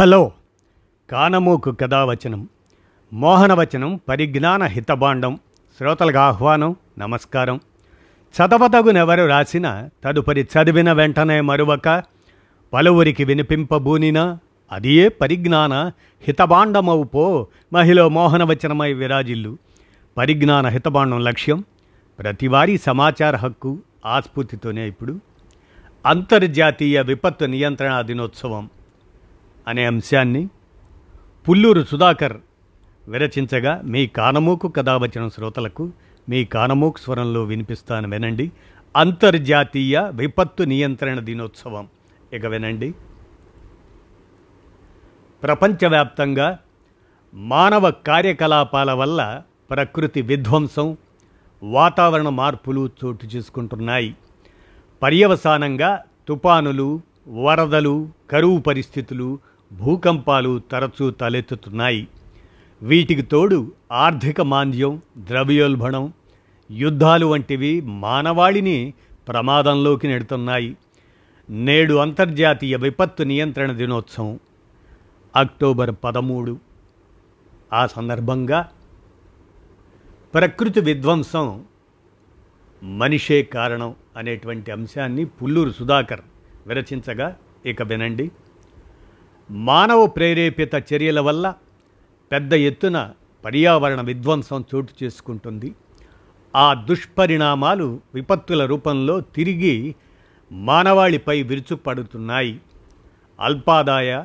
Hello. కానమూకు కథావచనం. మోహనవచనం పరిజ్ఞాన హితబాండం శ్రోతలకు ఆహ్వానం నమస్కారం. చదవదగునెవరు రాసిన తదుపరి చదివిన వెంటనే మరువక పలువురికి వినిపింపబూనినా అదియే పరిజ్ఞాన హితభాండమవు పో మహిళ మోహనవచనమై విరాజిల్లు. పరిజ్ఞాన హితబాండం లక్ష్యం ప్రతివారీ సమాచార హక్కు ఆస్ఫూర్తితోనే ఇప్పుడు. అంతర్జాతీయ విపత్తు నియంత్రణ దినోత్సవం. అనే అంశాన్ని పుల్లూరు సుధాకర్ విరచించగా మీ కానమూకు కథావచన శ్రోతలకు మీ కానమూకు స్వరంలో వినిపిస్తాను వినండి. అంతర్జాతీయ విపత్తు నియంత్రణ దినోత్సవం. ఇక వినండి. ప్రపంచవ్యాప్తంగా మానవ కార్యకలాపాల వల్ల ప్రకృతి విధ్వంసం వాతావరణ మార్పులు చోటు చేసుకుంటున్నాయి. పర్యవసానంగా తుపానులు వరదలు కరువు పరిస్థితులు భూకంపాలు తరచూ తలెత్తుతున్నాయి. వీటికి తోడు ఆర్థిక మాంద్యం ద్రవ్యోల్బణం యుద్ధాలు వంటివి మానవాళిని ప్రమాదంలోకి నెడుతున్నాయి. నేడు అంతర్జాతీయ విపత్తు నియంత్రణ దినోత్సవం. అక్టోబర్ పదమూడు. ఆ సందర్భంగా ప్రకృతి విధ్వంసం మనిషే కారణం అనేటువంటి అంశాన్ని పుల్లూరు సుధాకర్ విరచించగా ఇక వినండి. మానవ ప్రేరేపిత చర్యల వల్ల పెద్ద ఎత్తున పర్యావరణ విధ్వంసం చోటు చేసుకుంటుంది. ఆ దుష్పరిణామాలు విపత్తుల రూపంలో తిరిగి మానవాళిపై విరుచుపడుతున్నాయి అల్పాదాయ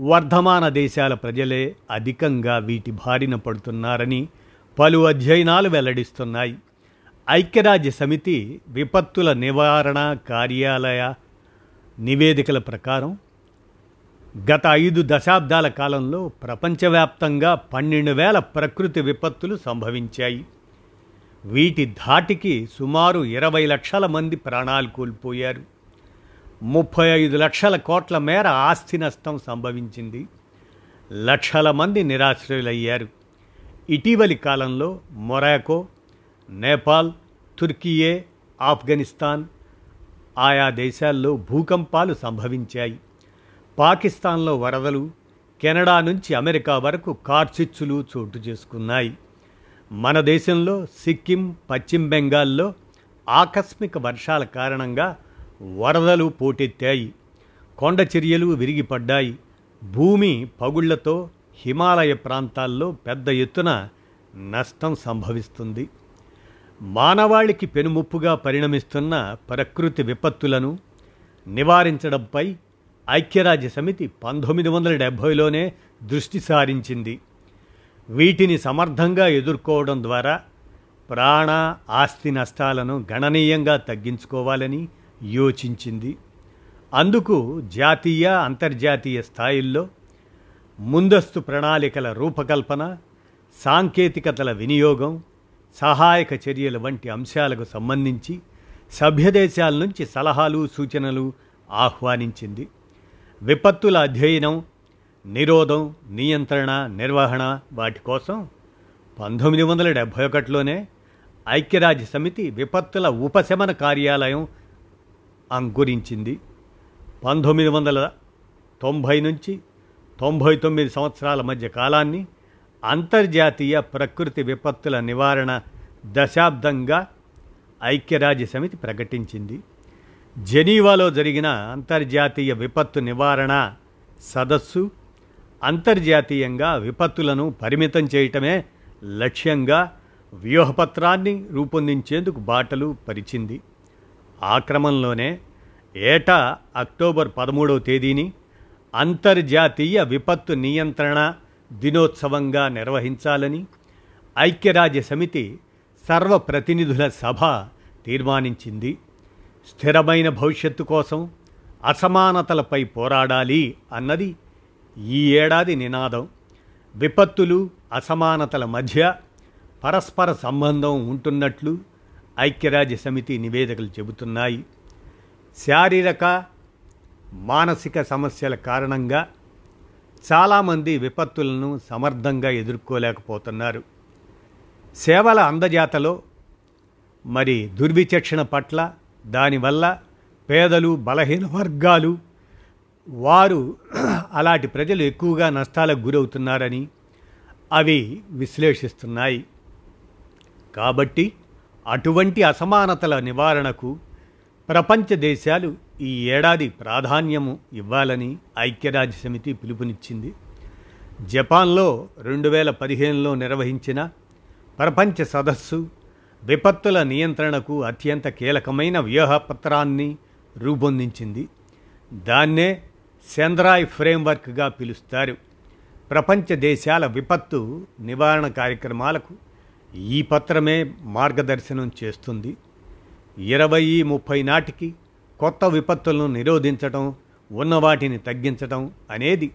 వర్ధమాన దేశాల ప్రజలే అధికంగా వీటి బారిన పడుతున్నారని పలు అధ్యయనాలు వెల్లడిస్తున్నాయి. ఐక్యరాజ్య సమితి విపత్తుల నివారణ కార్యాలయ నివేదికల ప్రకారం గత ఐదు దశాబ్దాల కాలంలో ప్రపంచవ్యాప్తంగా పన్నెండు వేల ప్రకృతి విపత్తులు సంభవించాయి. వీటి ధాటికి సుమారు ఇరవై లక్షల మంది ప్రాణాలు కోల్పోయారు. ముప్పై ఐదు లక్షల కోట్ల మేర ఆస్తి నష్టం సంభవించింది. లక్షల మంది నిరాశ్రయులయ్యారు. ఇటీవలి కాలంలో మొరాకో నేపాల్ తుర్కియే ఆఫ్ఘనిస్తాన్ ఆయా దేశాల్లో భూకంపాలు సంభవించాయి. పాకిస్తాన్లో వరదలు కెనడా నుంచి అమెరికా వరకు కార్చిచ్చులు చోటు చేసుకున్నాయి. మన దేశంలో సిక్కిం పశ్చిమ బెంగాల్లో ఆకస్మిక వర్షాల కారణంగా వరదలు పోటెత్తాయి. కొండ చర్యలు విరిగిపడ్డాయి. భూమి పగుళ్ళతో హిమాలయ ప్రాంతాల్లో పెద్ద ఎత్తున నష్టం సంభవిస్తుంది. మానవాళికి పెనుముప్పుగా పరిణమిస్తున్న ప్రకృతి విపత్తులను నివారించడంపై ఐక్యరాజ్య సమితి పంతొమ్మిది వందల డెబ్భైలోనే దృష్టి సారించింది. వీటిని సమర్థంగా ఎదుర్కోవడం ద్వారా ప్రాణ ఆస్తి నష్టాలను గణనీయంగా తగ్గించుకోవాలని యోచించింది. అందుకు జాతీయ అంతర్జాతీయ స్థాయిల్లో ముందస్తు ప్రణాళికల రూపకల్పన సాంకేతికతల వినియోగం సహాయక చర్యలు వంటి అంశాలకు సంబంధించి సభ్యదేశాల నుంచి సలహాలు సూచనలు ఆహ్వానించింది. విపత్తుల అధ్యయనం నిరోధం నియంత్రణ నిర్వహణ వాటి కోసం పంతొమ్మిది వందల డెబ్భై ఒకటిలోనే ఐక్యరాజ్య సమితి విపత్తుల ఉపశమన కార్యాలయం అంకురించింది. పంతొమ్మిది వందల తొంభై నుంచి తొంభై తొమ్మిది సంవత్సరాల మధ్య కాలాన్ని అంతర్జాతీయ ప్రకృతి విపత్తుల నివారణ దశాబ్దంగా ఐక్యరాజ్య సమితి ప్రకటించింది. జెనీవాలో జరిగిన అంతర్జాతీయ విపత్తు నివారణ సదస్సు అంతర్జాతీయంగా విపత్తులను పరిమితం చేయటమే లక్ష్యంగా వ్యూహపత్రాన్ని రూపొందించేందుకు బాటలు పరిచింది. ఆ క్రమంలోనే ఏటా అక్టోబర్ పదమూడవ తేదీని అంతర్జాతీయ విపత్తు నియంత్రణ దినోత్సవంగా నిర్వహించాలని ఐక్యరాజ్య సమితి సర్వప్రతినిధుల సభ తీర్మానించింది. స్థిరమైన భవిష్యత్తు కోసం అసమానతలపై పోరాడాలి అన్నది ఈ ఏడాది నినాదం. విపత్తులు అసమానతల మధ్య పరస్పర సంబంధం ఉంటున్నట్లు ఐక్యరాజ్య సమితి నివేదికలు చెబుతున్నాయి. శారీరక మానసిక సమస్యల కారణంగా చాలామంది విపత్తులను సమర్థంగా ఎదుర్కోలేకపోతున్నారు. సేవల అందజాతలో మరి దుర్విచక్షణ పట్ల దానివల్ల పేదలు బలహీన వర్గాలు వారు అలాంటి ప్రజలు ఎక్కువగా నష్టాలకు గురవుతున్నారని అవి విశ్లేషిస్తున్నాయి. కాబట్టి అటువంటి అసమానతల నివారణకు ప్రపంచ దేశాలు ఈ ఏడాది ప్రాధాన్యము ఇవ్వాలని ఐక్యరాజ్య సమితి పిలుపునిచ్చింది. జపాన్లో రెండు వేల పదిహేనులో నిర్వహించిన ప్రపంచ సదస్సు విపత్తుల నియంత్రణకు అత్యంత కీలకమైన వ్యూహపత్రాన్ని రూపొందించింది. దాన్నే సెంద్రాయ్ ఫ్రేమ్వర్క్గా పిలుస్తారు. ప్రపంచ దేశాల విపత్తు నివారణ కార్యక్రమాలకు ఈ పత్రమే మార్గదర్శనం చేస్తుంది. ఇరవై ముప్పై నాటికి కొత్త విపత్తులను నిరోధించటం ఉన్న వాటిని తగ్గించటం అనేది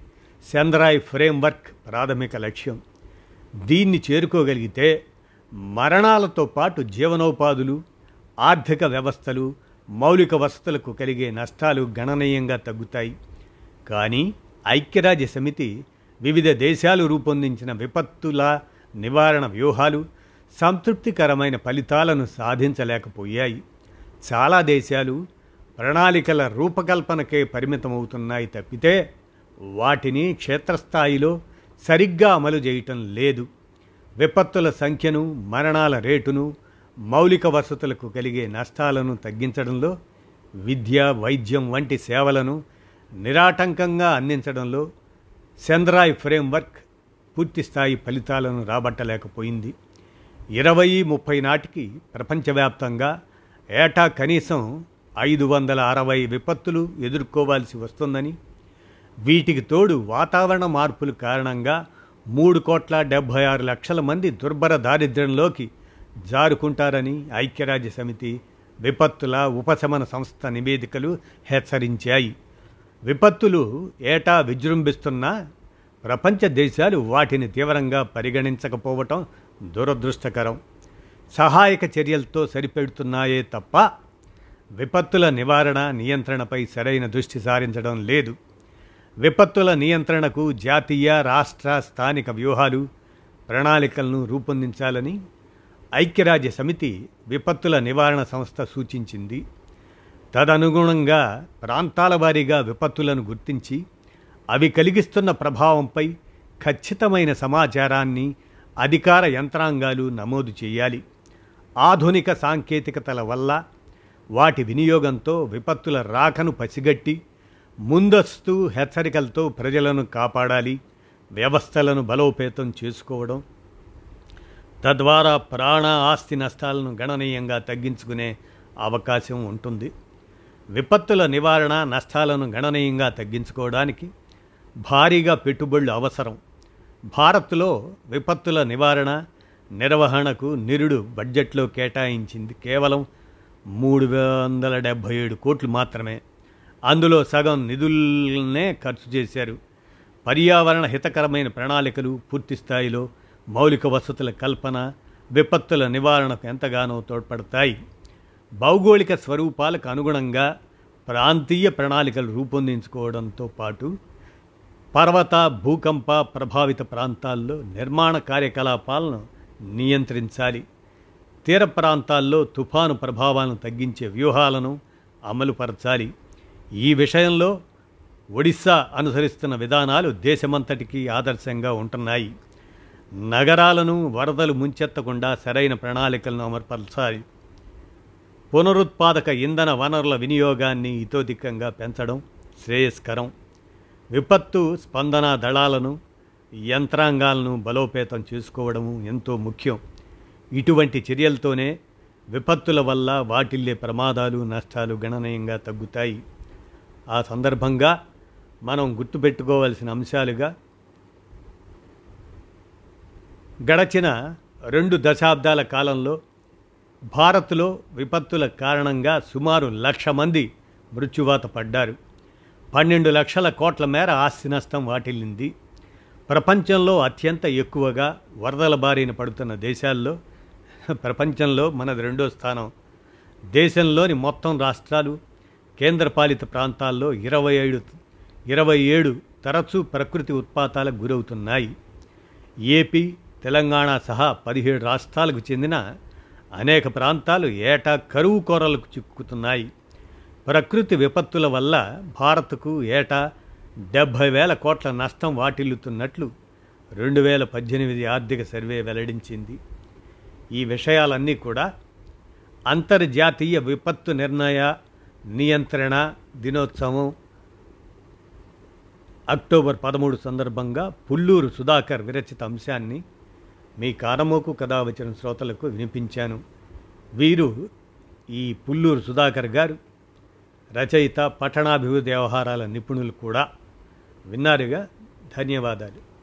సెంద్రాయ్ ఫ్రేమ్వర్క్ ప్రాథమిక లక్ష్యం. దీన్ని చేరుకోగలిగితే మరణాలతో పాటు జీవనోపాధులు ఆర్థిక వ్యవస్థలు మౌలిక వసతులకు కలిగే నష్టాలు గణనీయంగా తగ్గుతాయి. కానీ ఐక్యరాజ్య సమితి వివిధ దేశాలు రూపొందించిన విపత్తుల నివారణ వ్యూహాలు సంతృప్తికరమైన ఫలితాలను సాధించలేకపోయాయి. చాలా దేశాలు ప్రణాళికల రూపకల్పనకే పరిమితమవుతున్నాయి తప్పితే వాటిని క్షేత్రస్థాయిలో సరిగ్గా అమలు చేయటం లేదు. విపత్తుల సంఖ్యను మరణాల రేటును మౌలిక వసతులకు కలిగే నష్టాలను తగ్గించడంలో విద్య వైద్యం వంటి సేవలను నిరాటంకంగా అందించడంలో సెంద్రాయ్ ఫ్రేమ్వర్క్ పూర్తిస్థాయి ఫలితాలను రాబట్టలేకపోయింది. ఇరవై ముప్పై నాటికి ప్రపంచవ్యాప్తంగా ఏటా కనీసం ఐదు వందల అరవై విపత్తులు ఎదుర్కోవాల్సి వస్తుందని వీటికి తోడు వాతావరణ మార్పుల కారణంగా మూడు కోట్ల డెబ్భై ఆరు లక్షల మంది దుర్భర దారిద్ర్యంలోకి జారుకుంటారని ఐక్యరాజ్య సమితి విపత్తుల ఉపశమన సంస్థ నివేదికలు హెచ్చరించాయి. విపత్తులు ఏటా విజృంభిస్తున్నా ప్రపంచ దేశాలు వాటిని తీవ్రంగా పరిగణించకపోవటం దురదృష్టకరం. సహాయక చర్యలతో సరిపెడుతున్నాయే తప్ప విపత్తుల నివారణ నియంత్రణపై సరైన దృష్టి సారించడం లేదు. విపత్తుల నియంత్రణకు జాతీయ రాష్ట్ర స్థానిక వ్యూహాలు ప్రణాళికలను రూపొందించాలని ఐక్యరాజ్య సమితి విపత్తుల నివారణ సంస్థ సూచించింది. తదనుగుణంగా ప్రాంతాల వారీగా విపత్తులను గుర్తించి అవి కలిగిస్తున్న ప్రభావంపై ఖచ్చితమైన సమాచారాన్ని అధికార యంత్రాంగాలు నమోదు చేయాలి. ఆధునిక సాంకేతికతల వల్ల వాటి వినియోగంతో విపత్తుల రాకను పసిగట్టి ముందస్తు హెచ్చరికలతో ప్రజలను కాపాడాలి వ్యవస్థలను బలోపేతం చేసుకోవడం తద్వారా ప్రాణ ఆస్తి నష్టాలను గణనీయంగా తగ్గించుకునే అవకాశం ఉంటుంది. విపత్తుల నివారణ నష్టాలను గణనీయంగా తగ్గించుకోవడానికి భారీగా పెట్టుబడులు అవసరం. భారత్లో విపత్తుల నివారణ నిర్వహణకు నిరుడు బడ్జెట్లో కేటాయించింది కేవలం మూడు వందల డెబ్భై ఏడు కోట్లు మాత్రమే. అందులో సగం నిధులనే ఖర్చు చేశారు. పర్యావరణ హితకరమైన ప్రణాళికలు పూర్తి స్థాయిలో మౌలిక వసతుల కల్పన విపత్తుల నివారణకు ఎంతగానో తోడ్పడతాయి. భౌగోళిక స్వరూపాలకు అనుగుణంగా ప్రాంతీయ ప్రణాళికలు రూపొందించుకోవడంతో పాటు పర్వత భూకంప ప్రభావిత ప్రాంతాల్లో నిర్మాణ కార్యకలాపాలను నియంత్రించాలి. తీర ప్రాంతాల్లో తుఫాను ప్రభావాలను తగ్గించే వ్యూహాలను అమలుపరచాలి. ఈ విషయంలో ఒడిస్సా అనుసరిస్తున్న విధానాలు దేశమంతటికీ ఆదర్శంగా ఉంటున్నాయి. నగరాలను వరదలు ముంచెత్తకుండా సరైన ప్రణాళికలను అమర్పరచాలి. పునరుత్పాదక ఇంధన వనరుల వినియోగాన్ని ఇతోధికంగా పెంచడం శ్రేయస్కరం. విపత్తు స్పందన దళాలను యంత్రాంగాలను బలోపేతం చేసుకోవడము ఎంతో ముఖ్యం. ఇటువంటి చర్యలతోనే విపత్తుల వల్ల వాటిల్లే ప్రమాదాలు నష్టాలు గణనీయంగా తగ్గుతాయి. ఆ సందర్భంగా మనం గుర్తుపెట్టుకోవాల్సిన అంశాలుగా గడచిన రెండు దశాబ్దాల కాలంలో భారత్లో విపత్తుల కారణంగా సుమారు లక్ష మంది మృత్యువాత పడ్డారు. పన్నెండు లక్షల కోట్ల మేర ఆస్తి నష్టం వాటిల్లింది. ప్రపంచంలో అత్యంత ఎక్కువగా వరదల బారిన పడుతున్న దేశాల్లో ప్రపంచంలో మనది రెండో స్థానం. దేశంలోని మొత్తం రాష్ట్రాలు కేంద్రపాలిత ప్రాంతాల్లో ఇరవై ఏడు ఇరవై ఏడు తరచూ ప్రకృతి ఉత్పాతాలకు గురవుతున్నాయి. ఏపీ తెలంగాణ సహా పదిహేడు రాష్ట్రాలకు చెందిన అనేక ప్రాంతాలు ఏటా కరువు కోరలకు చిక్కుతున్నాయి. ప్రకృతి విపత్తుల వల్ల భారత్కు ఏటా డెబ్భై వేల కోట్ల నష్టం వాటిల్లుతున్నట్లు రెండు వేల పద్దెనిమిది ఆర్థిక సర్వే వెల్లడించింది. ఈ విషయాలన్నీ కూడా అంతర్జాతీయ విపత్తు నిర్ణయ నియంత్రణ దినోత్సవం. అక్టోబర్ పదమూడు సందర్భంగా పుల్లూరు సుధాకర్ విరచిత అంశాన్ని మీ కారమోకు కథ వచ్చిన శ్రోతలకు వినిపించాను. వీరు ఈ పుల్లూరు సుధాకర్ గారు. రచయిత పట్టణాభివృద్ధి వ్యవహారాల నిపుణులు కూడా. విన్నారుగా? ధన్యవాదాలు.